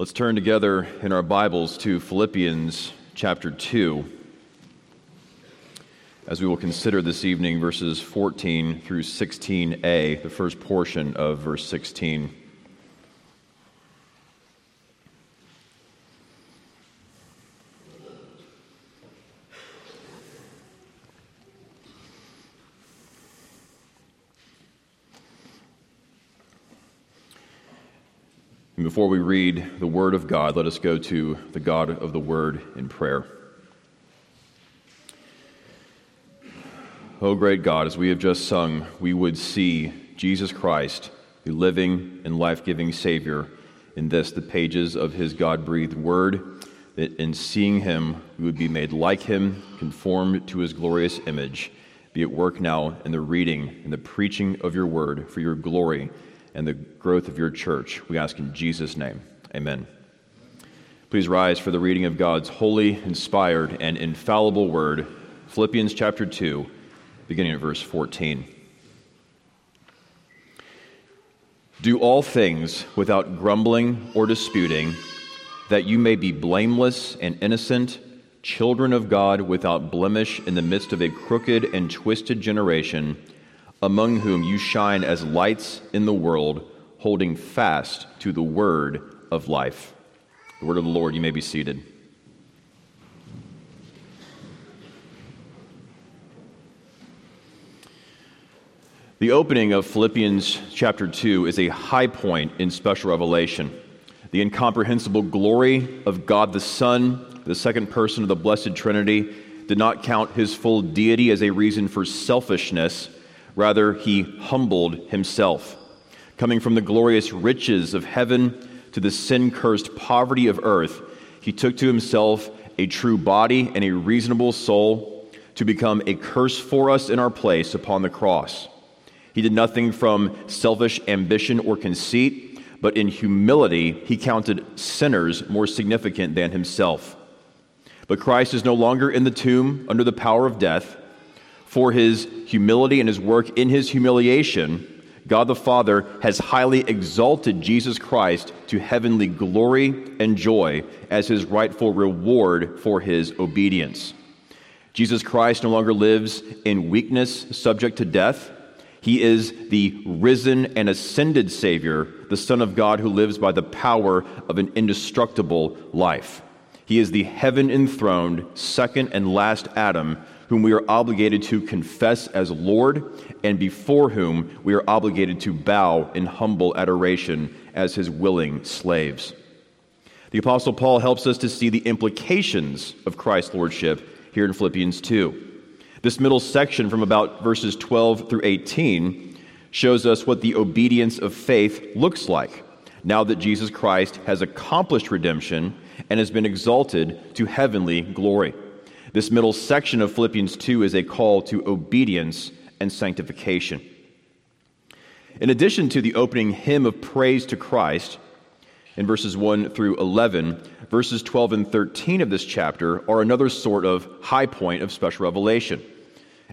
Let's turn together in our Bibles to Philippians chapter 2 as we will consider this evening verses 14 through 16a, the first portion of verse 16. Before we read the Word of God, let us go to the God of the Word in prayer. Oh, great God, as we have just sung, we would see Jesus Christ, the living and life giving Savior, in this, the pages of His God breathed Word, that in seeing Him, we would be made like Him, conformed to His glorious image. Be at work now in the reading and the preaching of your Word for your glory and the growth of your church. We ask in Jesus' name. Amen. Please rise for the reading of God's holy, inspired, and infallible word, Philippians chapter 2, beginning at verse 14. Do all things without grumbling or disputing, that you may be blameless and innocent, children of God without blemish in the midst of a crooked and twisted generation among whom you shine as lights in the world, holding fast to the word of life. The word of the Lord, you may be seated. The opening of Philippians chapter 2 is a high point in special revelation. The incomprehensible glory of God the Son, the second person of the Blessed Trinity, did not count his full deity as a reason for selfishness Rather, he humbled himself. Coming from the glorious riches of heaven to the sin cursed poverty of earth, he took to himself a true body and a reasonable soul to become a curse for us in our place upon the cross. He did nothing from selfish ambition or conceit, but in humility he counted sinners more significant than himself. But Christ is no longer in the tomb under the power of death for his humility and his work in his humiliation, God the Father has highly exalted Jesus Christ to heavenly glory and joy as his rightful reward for his obedience. Jesus Christ no longer lives in weakness, subject to death. He is the risen and ascended Savior, the Son of God who lives by the power of an indestructible life. He is the heaven enthroned, second and last Adam whom we are obligated to confess as Lord, and before whom we are obligated to bow in humble adoration as his willing slaves. The Apostle Paul helps us to see the implications of Christ's Lordship here in Philippians 2. This middle section, from about verses 12 through 18, shows us what the obedience of faith looks like now that Jesus Christ has accomplished redemption and has been exalted to heavenly glory. This middle section of Philippians 2 is a call to obedience and sanctification. In addition to the opening hymn of praise to Christ in verses 1 through 11, verses 12 and 13 of this chapter are another sort of high point of special revelation.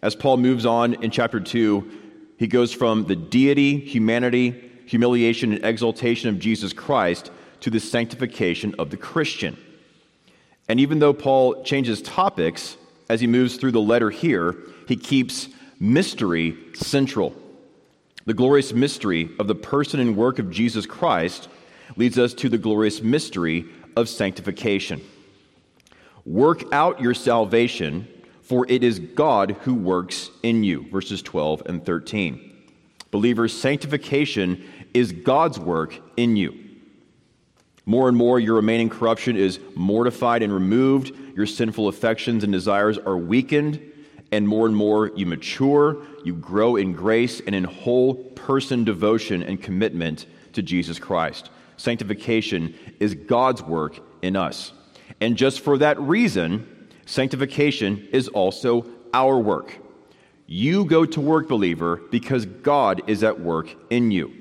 As Paul moves on in chapter 2, he goes from the deity, humanity, humiliation, and exaltation of Jesus Christ to the sanctification of the Christian. And even though Paul changes topics as he moves through the letter here, he keeps mystery central. The glorious mystery of the person and work of Jesus Christ leads us to the glorious mystery of sanctification. Work out your salvation, for it is God who works in you. Verses 12 and 13. Believers, sanctification is God's work in you. More and more, your remaining corruption is mortified and removed. Your sinful affections and desires are weakened. And more and more, you mature, you grow in grace and in whole person devotion and commitment to Jesus Christ. Sanctification is God's work in us. And just for that reason, sanctification is also our work. You go to work, believer, because God is at work in you.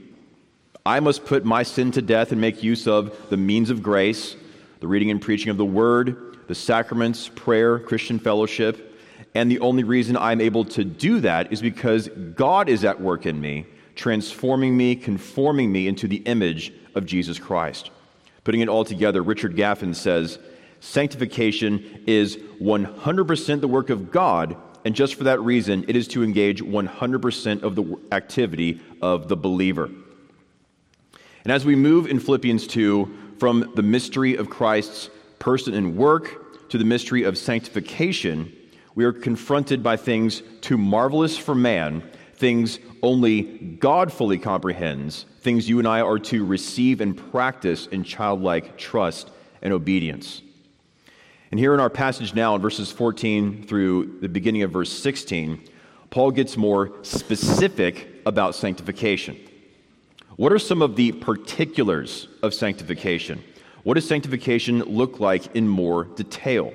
I must put my sin to death and make use of the means of grace, the reading and preaching of the word, the sacraments, prayer, Christian fellowship. And the only reason I'm able to do that is because God is at work in me, transforming me, conforming me into the image of Jesus Christ. Putting it all together, Richard Gaffin says sanctification is 100% the work of God, and just for that reason, it is to engage 100% of the activity of the believer. And as we move in Philippians 2 from the mystery of Christ's person and work to the mystery of sanctification, we are confronted by things too marvelous for man, things only God fully comprehends, things you and I are to receive and practice in childlike trust and obedience. And here in our passage now, in verses 14 through the beginning of verse 16, Paul gets more specific about sanctification. What are some of the particulars of sanctification? What does sanctification look like in more detail?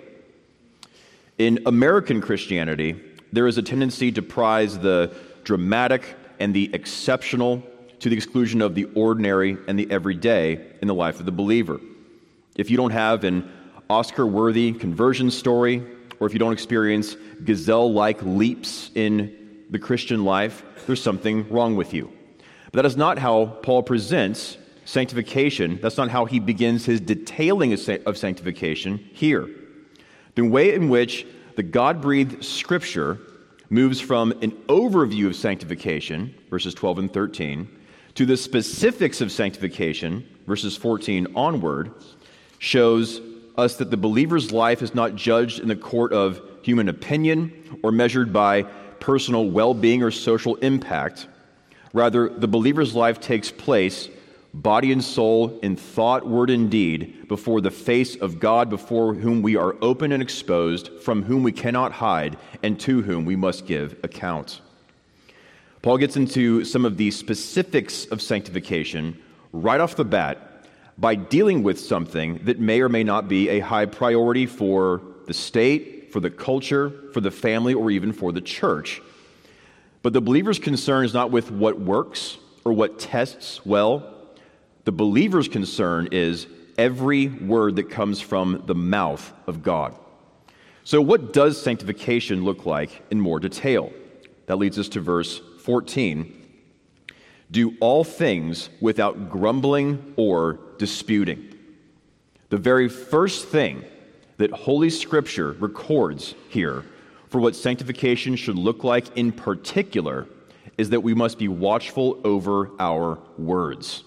In American Christianity, there is a tendency to prize the dramatic and the exceptional to the exclusion of the ordinary and the everyday in the life of the believer. If you don't have an Oscar worthy conversion story, or if you don't experience gazelle like leaps in the Christian life, there's something wrong with you. But that is not how Paul presents sanctification. That's not how he begins his detailing of sanctification here. The way in which the God breathed scripture moves from an overview of sanctification, verses 12 and 13, to the specifics of sanctification, verses 14 onward, shows us that the believer's life is not judged in the court of human opinion or measured by personal well being or social impact. Rather, the believer's life takes place body and soul, in thought, word, and deed, before the face of God, before whom we are open and exposed, from whom we cannot hide, and to whom we must give account. Paul gets into some of the specifics of sanctification right off the bat by dealing with something that may or may not be a high priority for the state, for the culture, for the family, or even for the church. But the believer's concern is not with what works or what tests well, the believer's concern is every word that comes from the mouth of God. So, what does sanctification look like in more detail? That leads us to verse 14. Do all things without grumbling or disputing. The very first thing that Holy Scripture records here for what sanctification should look like in particular is that we must be watchful over our words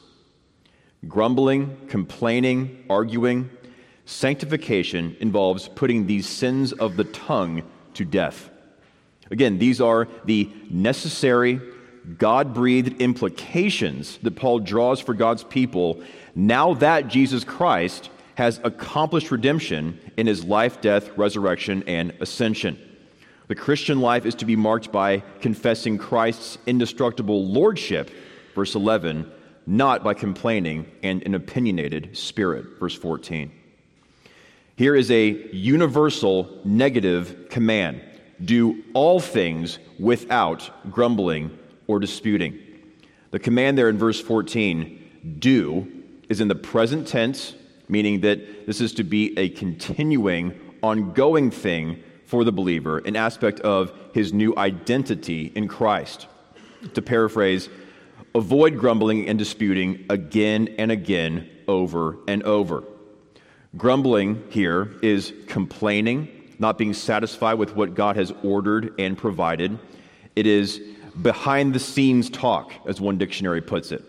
grumbling, complaining, arguing. Sanctification involves putting these sins of the tongue to death. Again, these are the necessary, God breathed implications that Paul draws for God's people now that Jesus Christ has accomplished redemption in his life, death, resurrection, and ascension. The Christian life is to be marked by confessing Christ's indestructible lordship, verse 11, not by complaining and an opinionated spirit. Verse 14. Here is a universal negative command do all things without grumbling or disputing. The command there in verse 14, do, is in the present tense, meaning that this is to be a continuing, ongoing thing for the believer, an aspect of his new identity in Christ. To paraphrase, Avoid grumbling and disputing again and again, over and over. Grumbling here is complaining, not being satisfied with what God has ordered and provided. It is behind the scenes talk, as one dictionary puts it.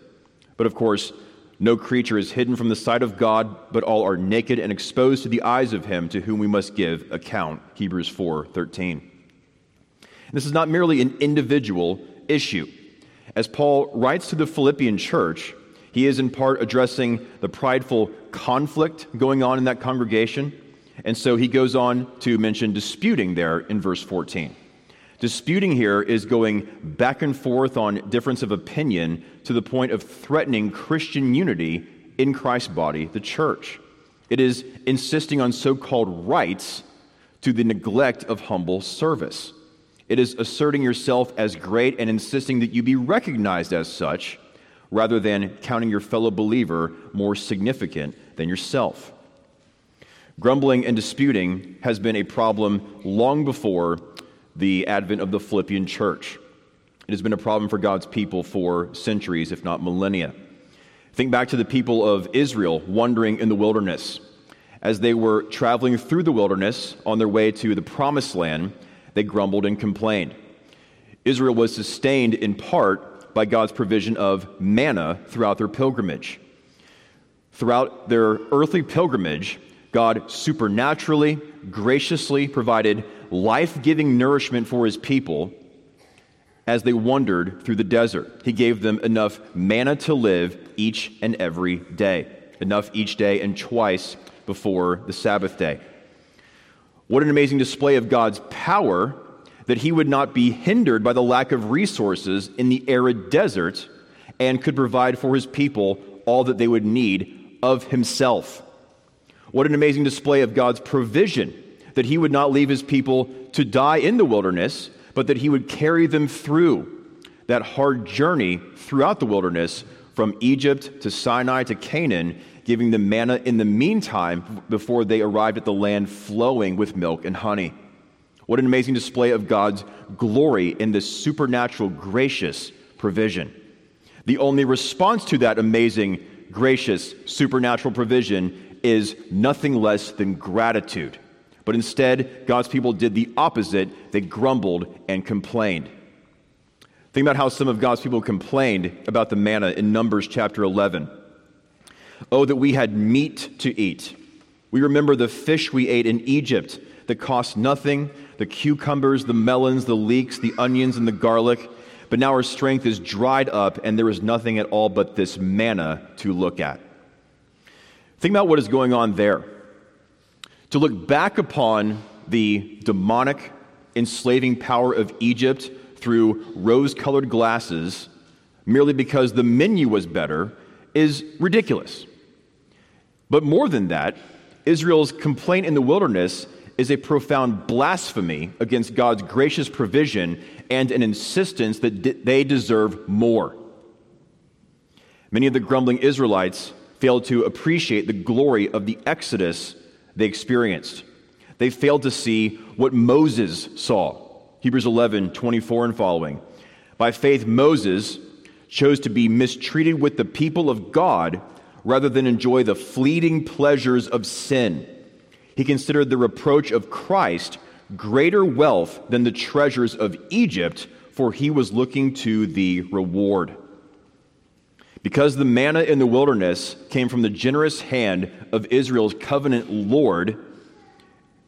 But of course, no creature is hidden from the sight of God, but all are naked and exposed to the eyes of him to whom we must give account. Hebrews 4:13. This is not merely an individual issue. As Paul writes to the Philippian church, he is in part addressing the prideful conflict going on in that congregation. And so he goes on to mention disputing there in verse 14. Disputing here is going back and forth on difference of opinion to the point of threatening Christian unity in Christ's body, the church. It is insisting on so called rights to the neglect of humble service. It is asserting yourself as great and insisting that you be recognized as such, rather than counting your fellow believer more significant than yourself. Grumbling and disputing has been a problem long before the advent of the Philippian church. It has been a problem for God's people for centuries, if not millennia. Think back to the people of Israel wandering in the wilderness. As they were traveling through the wilderness on their way to the promised land, they grumbled and complained. Israel was sustained in part by God's provision of manna throughout their pilgrimage. Throughout their earthly pilgrimage, God supernaturally, graciously provided life giving nourishment for his people as they wandered through the desert. He gave them enough manna to live each and every day, enough each day and twice before the Sabbath day. What an amazing display of God's power that he would not be hindered by the lack of resources in the arid desert and could provide for his people all that they would need of himself. What an amazing display of God's provision that he would not leave his people to die in the wilderness, but that he would carry them through that hard journey throughout the wilderness from Egypt to Sinai to Canaan, giving them manna in the meantime before they arrived at the land flowing with milk and honey. What an amazing display of God's glory in this supernatural, gracious provision. The only response to that amazing, gracious, supernatural provision is nothing less than gratitude. But instead, God's people did the opposite. They grumbled and complained. Think about how some of God's people complained about the manna in Numbers chapter 11. Oh, that we had meat to eat. We remember the fish we ate in Egypt that cost nothing the cucumbers, the melons, the leeks, the onions, and the garlic. But now our strength is dried up, and there is nothing at all but this manna to look at. Think about what is going on there to look back upon the demonic, enslaving power of Egypt through rose colored glasses merely because the menu was better is ridiculous. But more than that, Israel's complaint in the wilderness is a profound blasphemy against God's gracious provision and an insistence that they deserve more. Many of the grumbling Israelites failed to appreciate the glory of the Exodus they experienced. They failed to see what Moses saw. Hebrews 11, 24 and following. By faith, Moses chose to be mistreated with the people of God rather than enjoy the fleeting pleasures of sin. He considered the reproach of Christ greater wealth than the treasures of Egypt, for he was looking to the reward. Because the manna in the wilderness came from the generous hand of Israel's covenant Lord,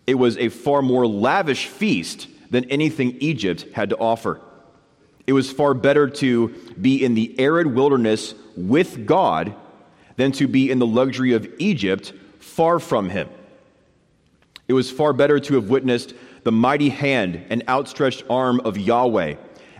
it was a far more lavish feast than anything Egypt had to offer. It was far better to be in the arid wilderness with God than to be in the luxury of Egypt far from Him. It was far better to have witnessed the mighty hand and outstretched arm of Yahweh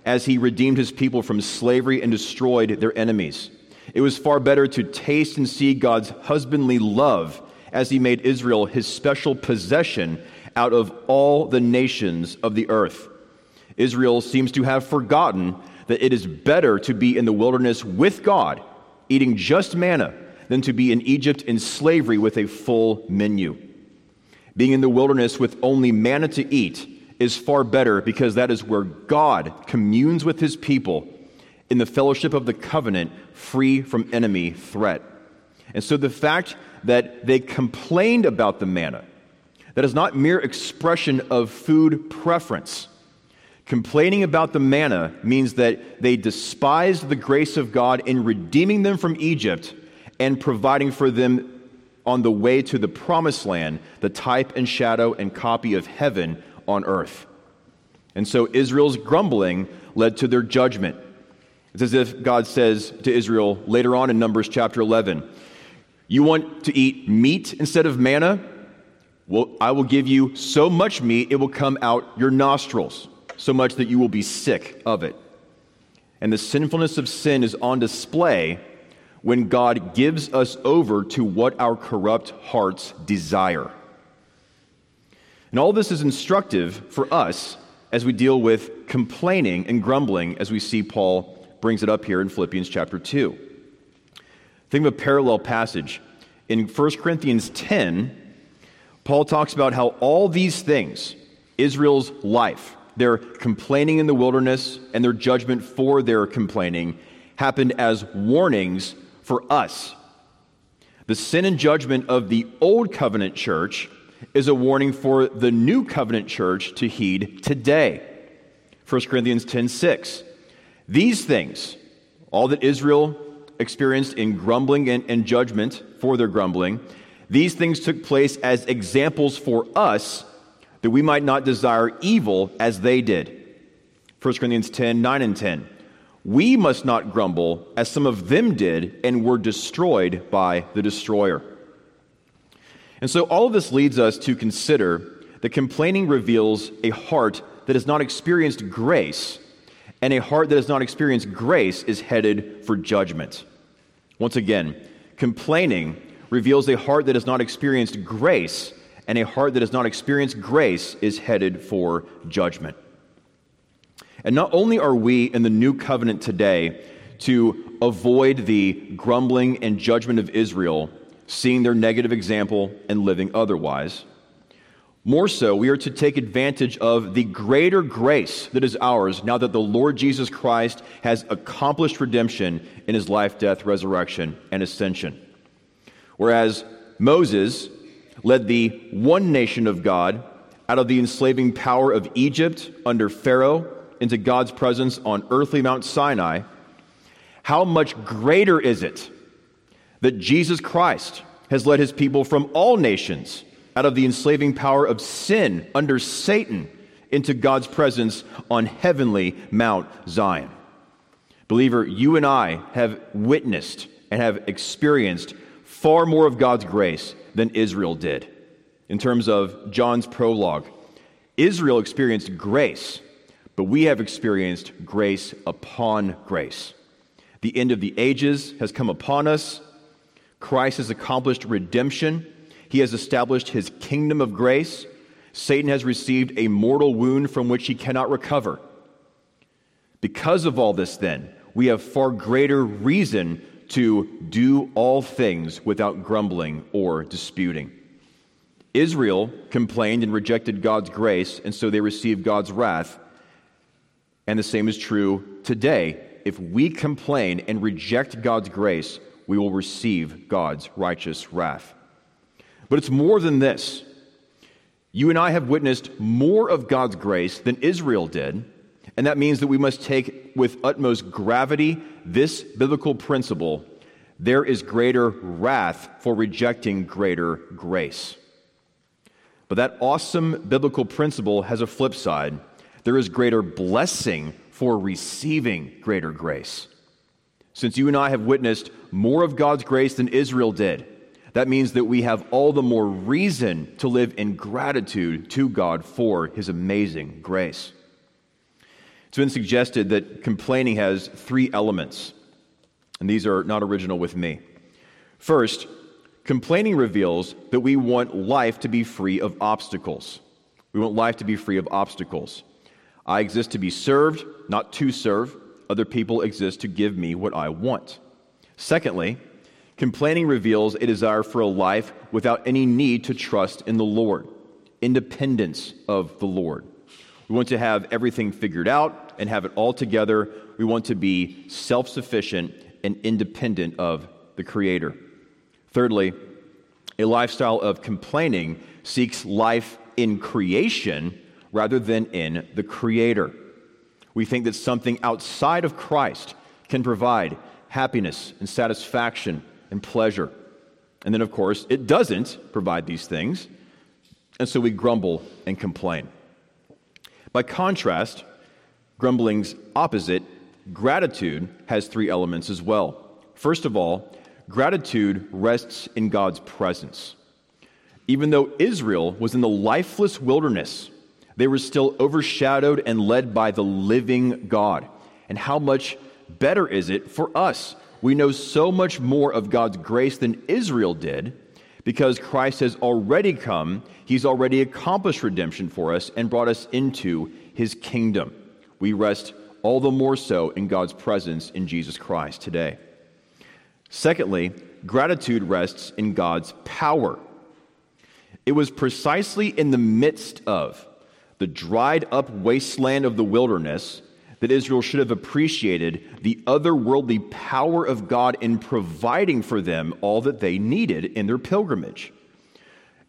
as He redeemed His people from slavery and destroyed their enemies. It was far better to taste and see God's husbandly love as he made Israel his special possession out of all the nations of the earth. Israel seems to have forgotten that it is better to be in the wilderness with God, eating just manna, than to be in Egypt in slavery with a full menu. Being in the wilderness with only manna to eat is far better because that is where God communes with his people in the fellowship of the covenant, free from enemy threat. And so the fact that they complained about the manna, that is not mere expression of food preference. Complaining about the manna means that they despised the grace of God in redeeming them from Egypt and providing for them on the way to the promised land, the type and shadow and copy of heaven on earth. And so Israel's grumbling led to their judgment. It's as if God says to Israel later on in Numbers chapter 11, You want to eat meat instead of manna? Well, I will give you so much meat, it will come out your nostrils, so much that you will be sick of it. And the sinfulness of sin is on display when God gives us over to what our corrupt hearts desire. And all this is instructive for us as we deal with complaining and grumbling, as we see Paul brings it up here in Philippians chapter 2. Think of a parallel passage. In 1 Corinthians 10, Paul talks about how all these things, Israel's life, their complaining in the wilderness and their judgment for their complaining, happened as warnings for us. The sin and judgment of the old covenant church is a warning for the new covenant church to heed today. 1 Corinthians 10 6. These things, all that Israel experienced in grumbling and, and judgment for their grumbling, these things took place as examples for us that we might not desire evil as they did. 1 Corinthians 10 9 and 10. We must not grumble as some of them did and were destroyed by the destroyer. And so all of this leads us to consider that complaining reveals a heart that has not experienced grace, and a heart that has not experienced grace is headed for judgment. Once again, complaining reveals a heart that has not experienced grace, and a heart that has not experienced grace is headed for judgment. And not only are we in the new covenant today to avoid the grumbling and judgment of Israel, seeing their negative example and living otherwise, more so, we are to take advantage of the greater grace that is ours now that the Lord Jesus Christ has accomplished redemption in his life, death, resurrection, and ascension. Whereas Moses led the one nation of God out of the enslaving power of Egypt under Pharaoh into God's presence on earthly Mount Sinai, how much greater is it that Jesus Christ has led his people from all nations out of the enslaving power of sin under Satan into God's presence on heavenly Mount Zion? Believer, you and I have witnessed and have experienced far more of God's grace than Israel did. In terms of John's prologue, Israel experienced grace but we have experienced grace upon grace. The end of the ages has come upon us. Christ has accomplished redemption. He has established his kingdom of grace. Satan has received a mortal wound from which he cannot recover. Because of all this, then, we have far greater reason to do all things without grumbling or disputing. Israel complained and rejected God's grace, and so they received God's wrath. And the same is true today. If we complain and reject God's grace, we will receive God's righteous wrath. But it's more than this. You and I have witnessed more of God's grace than Israel did, and that means that we must take with utmost gravity this biblical principle there is greater wrath for rejecting greater grace. But that awesome biblical principle has a flip side there is greater blessing for receiving greater grace. Since you and I have witnessed more of God's grace than Israel did, that means that we have all the more reason to live in gratitude to God for his amazing grace. It's been suggested that complaining has three elements, and these are not original with me. First, complaining reveals that we want life to be free of obstacles. We want life to be free of obstacles. I exist to be served, not to serve. Other people exist to give me what I want. Secondly, complaining reveals a desire for a life without any need to trust in the Lord, independence of the Lord. We want to have everything figured out and have it all together. We want to be self sufficient and independent of the Creator. Thirdly, a lifestyle of complaining seeks life in creation rather than in the Creator. We think that something outside of Christ can provide happiness and satisfaction and pleasure. And then, of course, it doesn't provide these things, and so we grumble and complain. By contrast, grumbling's opposite, gratitude, has three elements as well. First of all, gratitude rests in God's presence. Even though Israel was in the lifeless wilderness, they were still overshadowed and led by the living God. And how much better is it for us? We know so much more of God's grace than Israel did because Christ has already come. He's already accomplished redemption for us and brought us into his kingdom. We rest all the more so in God's presence in Jesus Christ today. Secondly, gratitude rests in God's power. It was precisely in the midst of the dried up wasteland of the wilderness that Israel should have appreciated the otherworldly power of God in providing for them all that they needed in their pilgrimage.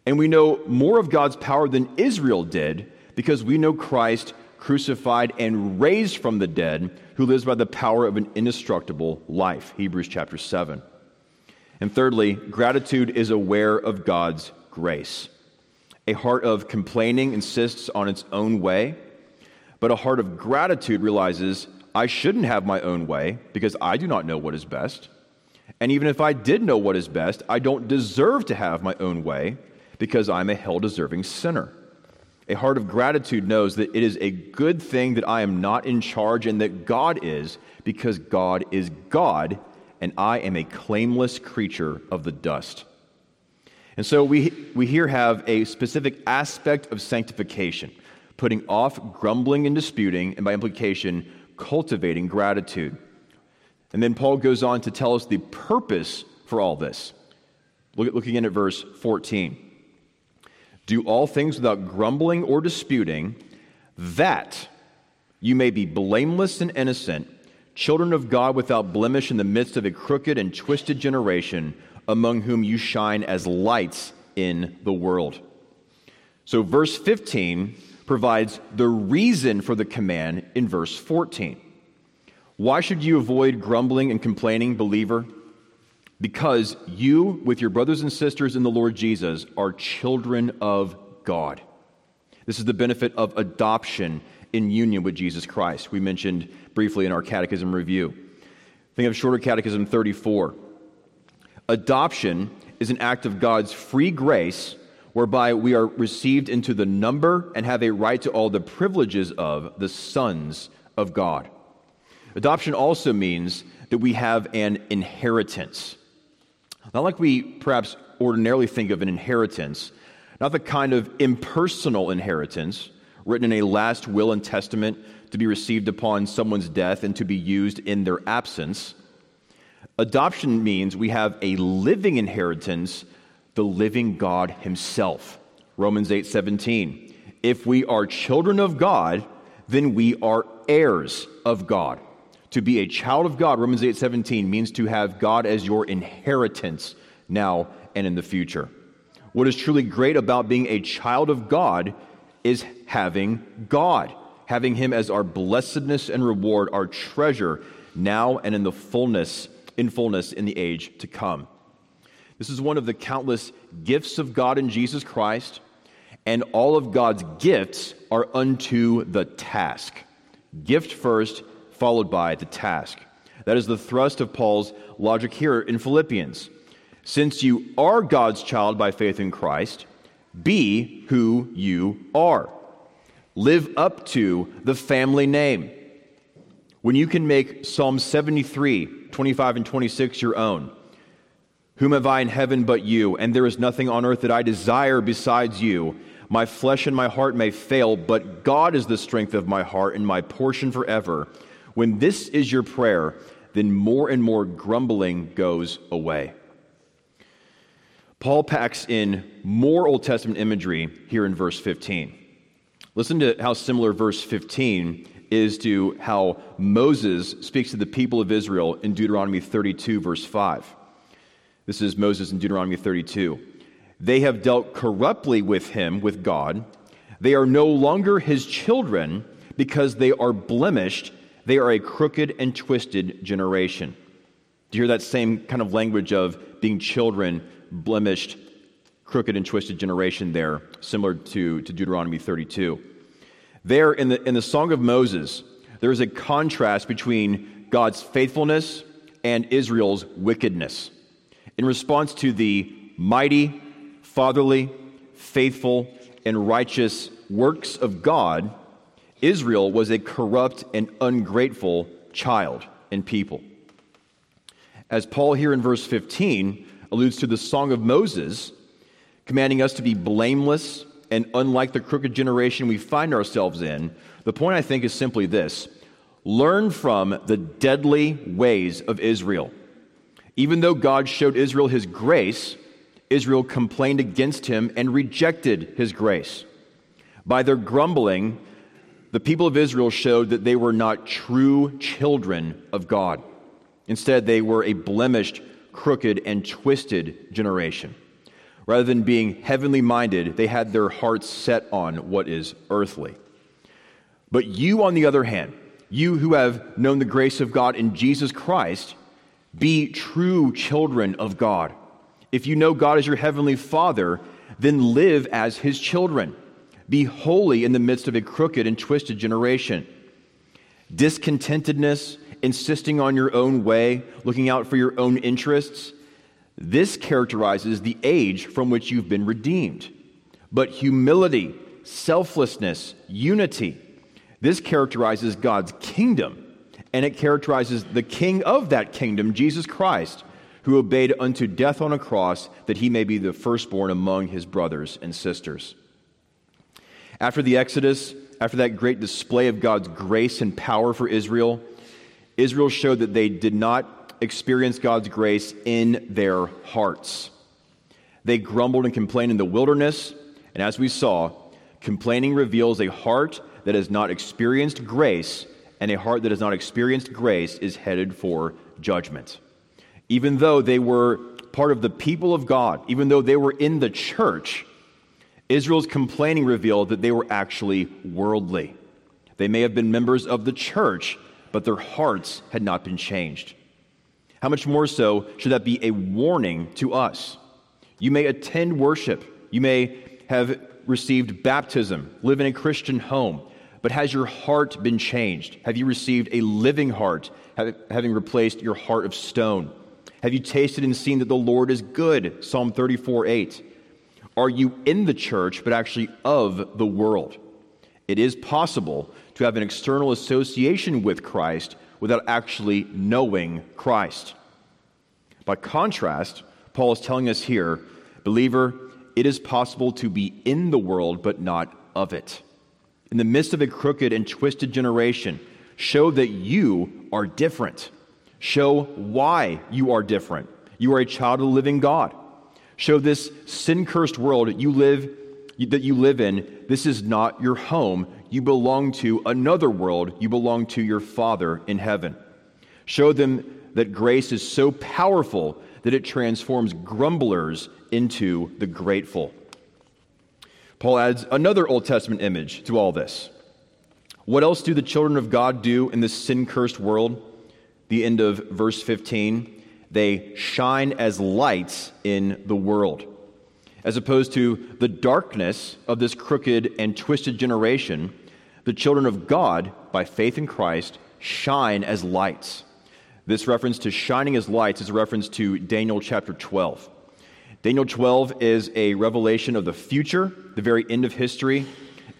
And we know more of God's power than Israel did because we know Christ crucified and raised from the dead, who lives by the power of an indestructible life. Hebrews chapter 7. And thirdly, gratitude is aware of God's grace. A heart of complaining insists on its own way, but a heart of gratitude realizes I shouldn't have my own way because I do not know what is best. And even if I did know what is best, I don't deserve to have my own way because I'm a hell deserving sinner. A heart of gratitude knows that it is a good thing that I am not in charge and that God is, because God is God, and I am a claimless creature of the dust. And so we, we here have a specific aspect of sanctification, putting off grumbling and disputing, and by implication, cultivating gratitude. And then Paul goes on to tell us the purpose for all this. Look, again at verse 14. Do all things without grumbling or disputing, that you may be blameless and innocent, children of God without blemish in the midst of a crooked and twisted generation, among whom you shine as lights in the world. So, verse 15 provides the reason for the command in verse 14. Why should you avoid grumbling and complaining, believer? because you, with your brothers and sisters in the Lord Jesus, are children of God. This is the benefit of adoption in union with Jesus Christ. We mentioned briefly in our catechism review. Think of Shorter Catechism 34. Adoption is an act of God's free grace whereby we are received into the number and have a right to all the privileges of the sons of God. Adoption also means that we have an inheritance. Not like we perhaps ordinarily think of an inheritance, not the kind of impersonal inheritance written in a last will and testament to be received upon someone's death and to be used in their absence. Adoption means we have a living inheritance, the living God Himself. Romans 8 17. If we are children of God, then we are heirs of God. To be a child of God, Romans 8 17, means to have God as your inheritance now and in the future. What is truly great about being a child of God is having God, having Him as our blessedness and reward, our treasure now and in the fullness, in fullness in the age to come. This is one of the countless gifts of God in Jesus Christ, and all of God's gifts are unto the task. Gift first, followed by the task. That is the thrust of Paul's logic here in Philippians. Since you are God's child by faith in Christ, be who you are. Live up to the family name. When you can make Psalm 73, 25, and 26 your own, whom have I in heaven but you? And there is nothing on earth that I desire besides you. My flesh and my heart may fail, but God is the strength of my heart and my portion forever. When this is your prayer, then more and more grumbling goes away. Paul packs in more Old Testament imagery here in verse 15. Listen to how similar verse 15 is to how Moses speaks to the people of Israel in Deuteronomy 32, verse 5. This is Moses in Deuteronomy 32. They have dealt corruptly with him, with God. They are no longer his children because they are blemished they are a crooked and twisted generation. Do you hear that same kind of language of being children, blemished, crooked and twisted generation there, similar to, to Deuteronomy 32? There in the, in the Song of Moses, there is a contrast between God's faithfulness and Israel's wickedness. In response to the mighty, fatherly, faithful, and righteous works of God, Israel was a corrupt and ungrateful child and people. As Paul here in verse 15 alludes to the Song of Moses, commanding us to be blameless and unlike the crooked generation we find ourselves in, the point I think is simply this learn from the deadly ways of Israel. Even though God showed Israel his grace, Israel complained against him and rejected his grace. By their grumbling, the people of Israel showed that they were not true children of God. Instead, they were a blemished, crooked, and twisted generation. Rather than being heavenly minded, they had their hearts set on what is earthly. But you, on the other hand, you who have known the grace of God in Jesus Christ, be true children of God. If you know God as your heavenly Father, then live as his children. Be holy in the midst of a crooked and twisted generation. Discontentedness, insisting on your own way, looking out for your own interests, this characterizes the age from which you've been redeemed. But humility, selflessness, unity, this characterizes God's kingdom, and it characterizes the king of that kingdom, Jesus Christ, who obeyed unto death on a cross that he may be the firstborn among his brothers and sisters. After the Exodus, after that great display of God's grace and power for Israel, Israel showed that they did not experience God's grace in their hearts. They grumbled and complained in the wilderness, and as we saw, complaining reveals a heart that has not experienced grace, and a heart that has not experienced grace is headed for judgment. Even though they were part of the people of God, even though they were in the church, Israel's complaining revealed that they were actually worldly. They may have been members of the church, but their hearts had not been changed. How much more so should that be a warning to us? You may attend worship, you may have received baptism, live in a Christian home, but has your heart been changed? Have you received a living heart, having replaced your heart of stone? Have you tasted and seen that the Lord is good? Psalm 34 8. Are you in the church, but actually of the world? It is possible to have an external association with Christ without actually knowing Christ. By contrast, Paul is telling us here, believer, it is possible to be in the world, but not of it in the midst of a crooked and twisted generation, show that you are different. Show why you are different. You are a child of the living God. Show this sin cursed world you live, that you live in, this is not your home. You belong to another world. You belong to your Father in heaven. Show them that grace is so powerful that it transforms grumblers into the grateful. Paul adds another Old Testament image to all this. What else do the children of God do in this sin cursed world? The end of verse 15. They shine as lights in the world. As opposed to the darkness of this crooked and twisted generation, the children of God, by faith in Christ, shine as lights. This reference to shining as lights is a reference to Daniel chapter 12. Daniel 12 is a revelation of the future, the very end of history.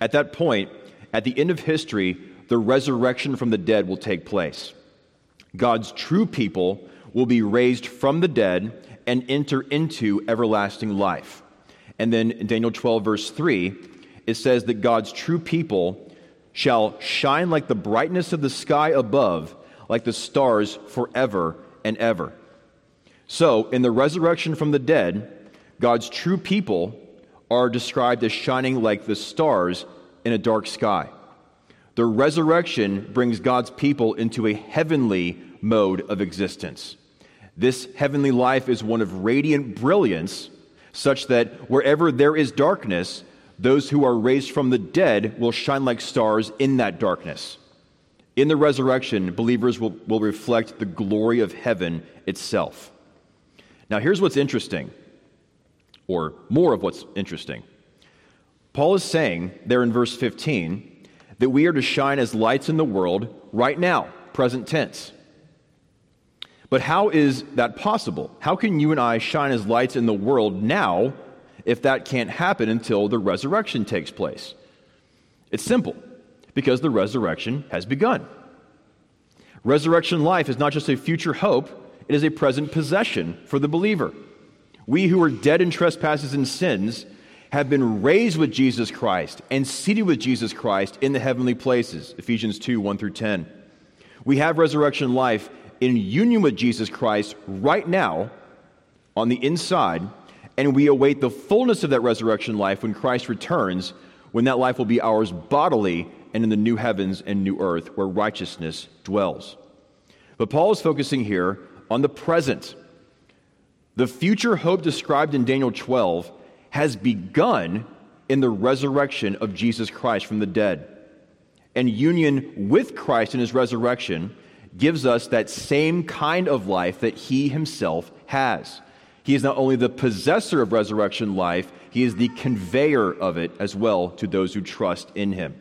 At that point, at the end of history, the resurrection from the dead will take place. God's true people will be raised from the dead and enter into everlasting life. And then in Daniel 12, verse 3, it says that God's true people shall shine like the brightness of the sky above, like the stars forever and ever. So, in the resurrection from the dead, God's true people are described as shining like the stars in a dark sky. The resurrection brings God's people into a heavenly mode of existence. This heavenly life is one of radiant brilliance, such that wherever there is darkness, those who are raised from the dead will shine like stars in that darkness. In the resurrection, believers will, will reflect the glory of heaven itself. Now, here's what's interesting, or more of what's interesting. Paul is saying there in verse 15 that we are to shine as lights in the world right now, present tense. But how is that possible? How can you and I shine as lights in the world now if that can't happen until the resurrection takes place? It's simple because the resurrection has begun. Resurrection life is not just a future hope, it is a present possession for the believer. We who are dead in trespasses and sins have been raised with Jesus Christ and seated with Jesus Christ in the heavenly places. Ephesians 2 1 through 10. We have resurrection life in union with Jesus Christ right now on the inside, and we await the fullness of that resurrection life when Christ returns, when that life will be ours bodily and in the new heavens and new earth where righteousness dwells. But Paul is focusing here on the present. The future hope described in Daniel 12 has begun in the resurrection of Jesus Christ from the dead. And union with Christ in his resurrection gives us that same kind of life that he himself has. He is not only the possessor of resurrection life, he is the conveyor of it as well to those who trust in him.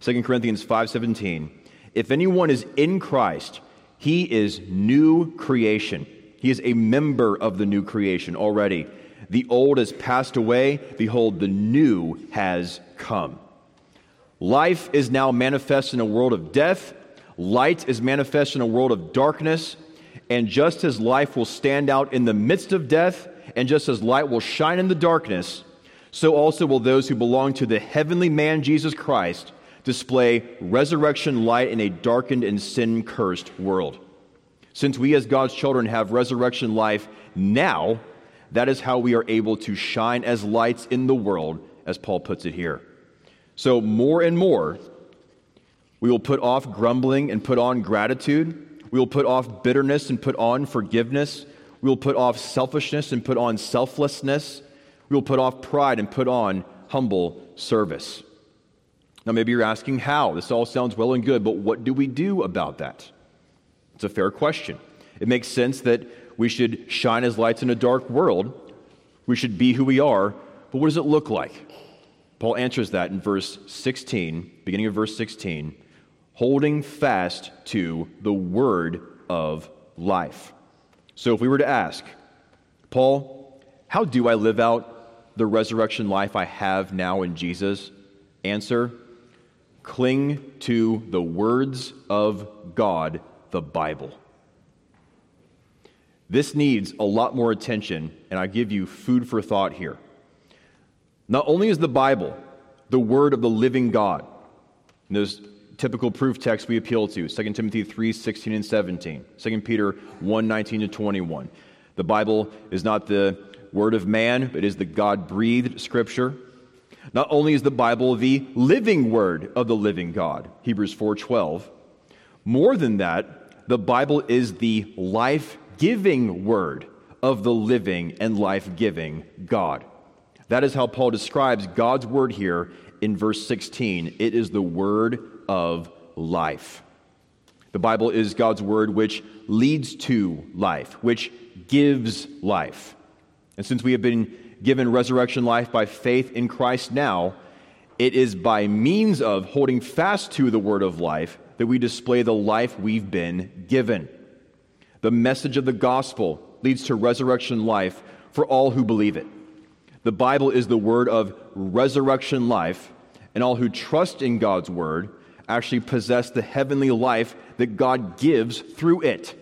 2 Corinthians 5:17 If anyone is in Christ, he is new creation. He is a member of the new creation already. The old has passed away, behold the new has come. Life is now manifest in a world of death, light is manifest in a world of darkness, and just as life will stand out in the midst of death, and just as light will shine in the darkness, so also will those who belong to the heavenly man Jesus Christ display resurrection light in a darkened and sin cursed world. Since we, as God's children, have resurrection life now, that is how we are able to shine as lights in the world, as Paul puts it here. So, more and more, we will put off grumbling and put on gratitude. We will put off bitterness and put on forgiveness. We will put off selfishness and put on selflessness. We will put off pride and put on humble service. Now, maybe you're asking how. This all sounds well and good, but what do we do about that? It's a fair question. It makes sense that we should shine as lights in a dark world. We should be who we are, but what does it look like? Paul answers that in verse 16, beginning of verse 16, holding fast to the word of life. So if we were to ask, Paul, how do I live out the resurrection life I have now in Jesus? Answer cling to the words of God, the Bible. This needs a lot more attention, and I give you food for thought here. Not only is the Bible the word of the living God, those typical proof texts we appeal to 2 Timothy 3 16 and 17, 2 Peter 1 19 to 21. The Bible is not the word of man, but is the God breathed scripture. Not only is the Bible the living word of the living God, Hebrews 4:12, more than that, the Bible is the life-giving word of the living and life-giving God. That is how Paul describes God's word here in verse 16. It is the word of life. The Bible is God's word which leads to life, which gives life. And since we have been given resurrection life by faith in Christ now, it is by means of holding fast to the word of life that we display the life we've been given. The message of the gospel leads to resurrection life for all who believe it. The Bible is the word of resurrection life, and all who trust in God's word actually possess the heavenly life that God gives through it.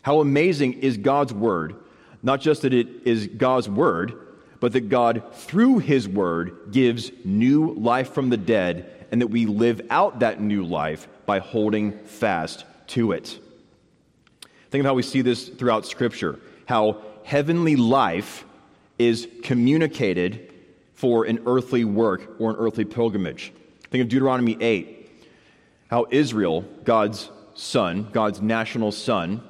How amazing is God's word! Not just that it is God's word, but that God, through his word, gives new life from the dead, and that we live out that new life by holding fast to it. Think of how we see this throughout Scripture how heavenly life is communicated for an earthly work or an earthly pilgrimage. Think of Deuteronomy 8, how Israel, God's son, God's national son,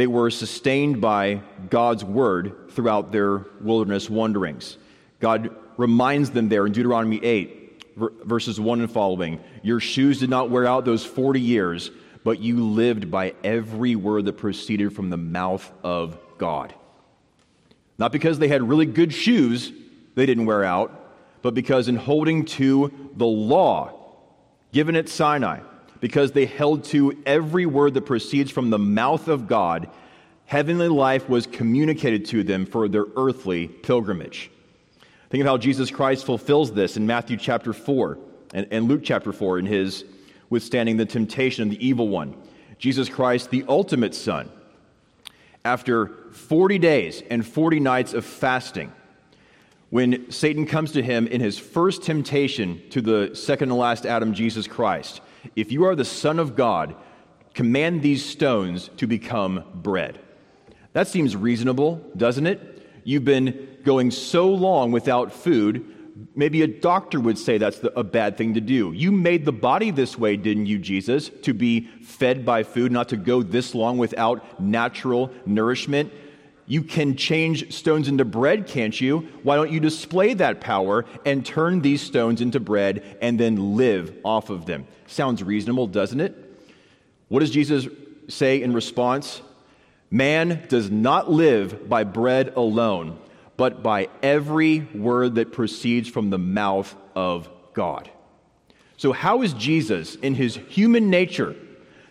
they were sustained by God's word throughout their wilderness wanderings. God reminds them there in Deuteronomy 8, verses 1 and following Your shoes did not wear out those 40 years, but you lived by every word that proceeded from the mouth of God. Not because they had really good shoes they didn't wear out, but because in holding to the law given at Sinai, because they held to every word that proceeds from the mouth of God, heavenly life was communicated to them for their earthly pilgrimage. Think of how Jesus Christ fulfills this in Matthew chapter 4 and, and Luke chapter 4 in his withstanding the temptation of the evil one. Jesus Christ, the ultimate Son, after 40 days and 40 nights of fasting, when Satan comes to him in his first temptation to the second and last Adam, Jesus Christ, if you are the Son of God, command these stones to become bread. That seems reasonable, doesn't it? You've been going so long without food, Maybe a doctor would say that's the, a bad thing to do. You made the body this way, didn't you, Jesus? To be fed by food, not to go this long without natural nourishment. You can change stones into bread, can't you? Why don't you display that power and turn these stones into bread and then live off of them? Sounds reasonable, doesn't it? What does Jesus say in response? Man does not live by bread alone, but by every word that proceeds from the mouth of God. So, how is Jesus, in his human nature,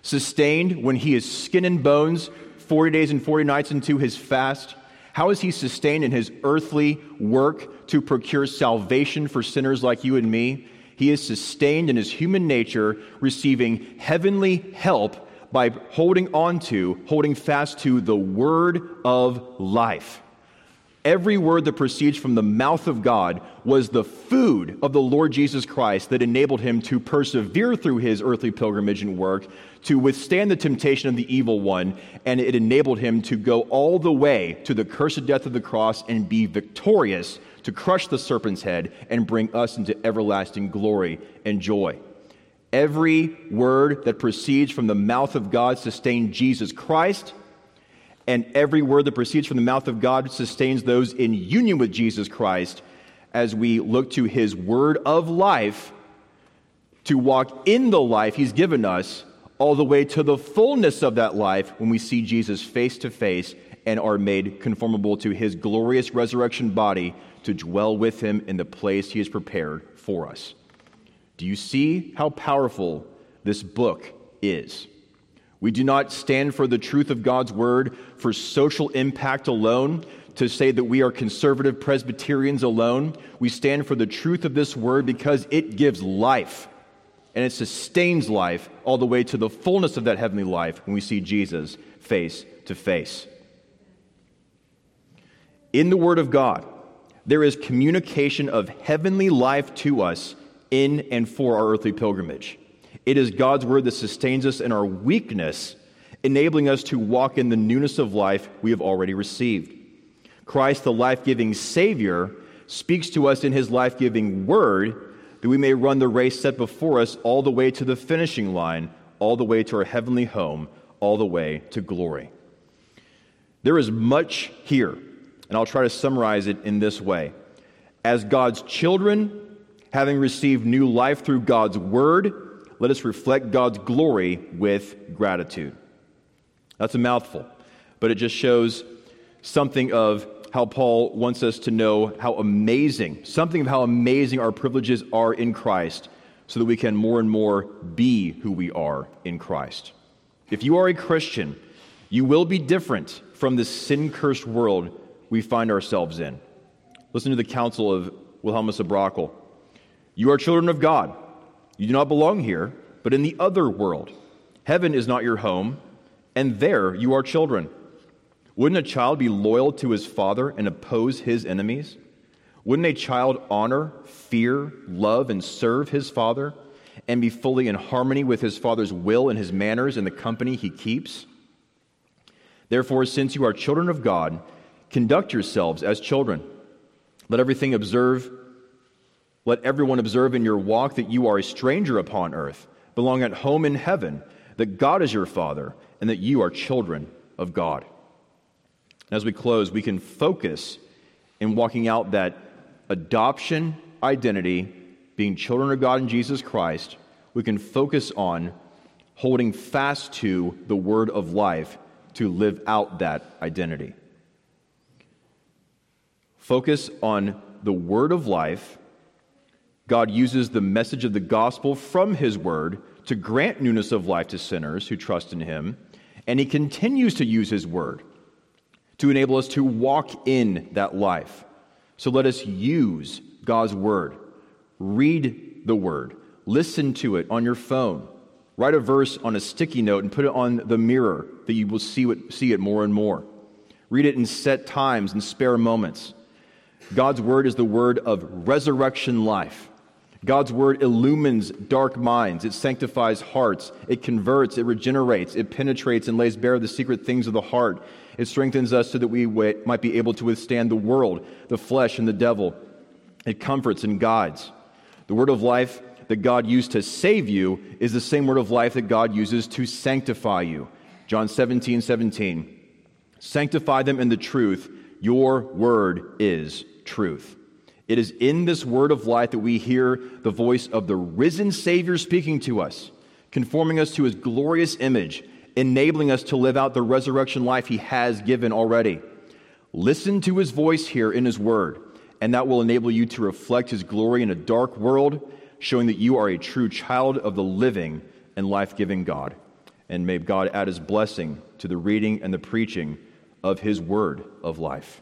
sustained when he is skin and bones 40 days and 40 nights into his fast? How is he sustained in his earthly work to procure salvation for sinners like you and me? He is sustained in his human nature, receiving heavenly help by holding on to, holding fast to the word of life. Every word that proceeds from the mouth of God was the food of the Lord Jesus Christ that enabled him to persevere through his earthly pilgrimage and work, to withstand the temptation of the evil one, and it enabled him to go all the way to the cursed death of the cross and be victorious to crush the serpent's head and bring us into everlasting glory and joy. Every word that proceeds from the mouth of God sustained Jesus Christ and every word that proceeds from the mouth of God sustains those in union with Jesus Christ as we look to his word of life to walk in the life he's given us all the way to the fullness of that life when we see Jesus face to face and are made conformable to his glorious resurrection body to dwell with him in the place he has prepared for us. Do you see how powerful this book is? We do not stand for the truth of God's word for social impact alone, to say that we are conservative Presbyterians alone. We stand for the truth of this word because it gives life and it sustains life all the way to the fullness of that heavenly life when we see Jesus face to face. In the Word of God, there is communication of heavenly life to us in and for our earthly pilgrimage. It is God's word that sustains us in our weakness, enabling us to walk in the newness of life we have already received. Christ, the life giving Savior, speaks to us in his life giving word that we may run the race set before us all the way to the finishing line, all the way to our heavenly home, all the way to glory. There is much here, and I'll try to summarize it in this way. As God's children, having received new life through God's word, let us reflect God's glory with gratitude. That's a mouthful, but it just shows something of how Paul wants us to know how amazing, something of how amazing our privileges are in Christ, so that we can more and more be who we are in Christ. If you are a Christian, you will be different from the sin cursed world we find ourselves in. Listen to the counsel of Wilhelmus of Brakel. You are children of God. You do not belong here, but in the other world. Heaven is not your home, and there you are children. Wouldn't a child be loyal to his father and oppose his enemies? Wouldn't a child honor, fear, love, and serve his father and be fully in harmony with his father's will and his manners and the company he keeps? Therefore, since you are children of God, conduct yourselves as children. Let everything observe let everyone observe in your walk that you are a stranger upon earth, belong at home in heaven, that God is your Father, and that you are children of God. As we close, we can focus in walking out that adoption identity, being children of God in Jesus Christ. We can focus on holding fast to the word of life to live out that identity. Focus on the word of life God uses the message of the gospel from his word to grant newness of life to sinners who trust in him, and he continues to use his word to enable us to walk in that life. So let us use God's word. Read the word, listen to it on your phone. Write a verse on a sticky note and put it on the mirror that you will see it, see it more and more. Read it in set times and spare moments. God's word is the word of resurrection life. God's word illumines dark minds, it sanctifies hearts, it converts, it regenerates, it penetrates and lays bare the secret things of the heart. It strengthens us so that we might be able to withstand the world, the flesh, and the devil. it comforts and guides. The word of life that God used to save you is the same word of life that God uses to sanctify you. John 17, 17. Sanctify them in the truth. Your word is truth. It is in this word of life that we hear the voice of the risen Savior speaking to us, conforming us to his glorious image, enabling us to live out the resurrection life he has given already. Listen to his voice here in his word, and that will enable you to reflect his glory in a dark world, showing that you are a true child of the living and life giving God. And may God add his blessing to the reading and the preaching of his word of life.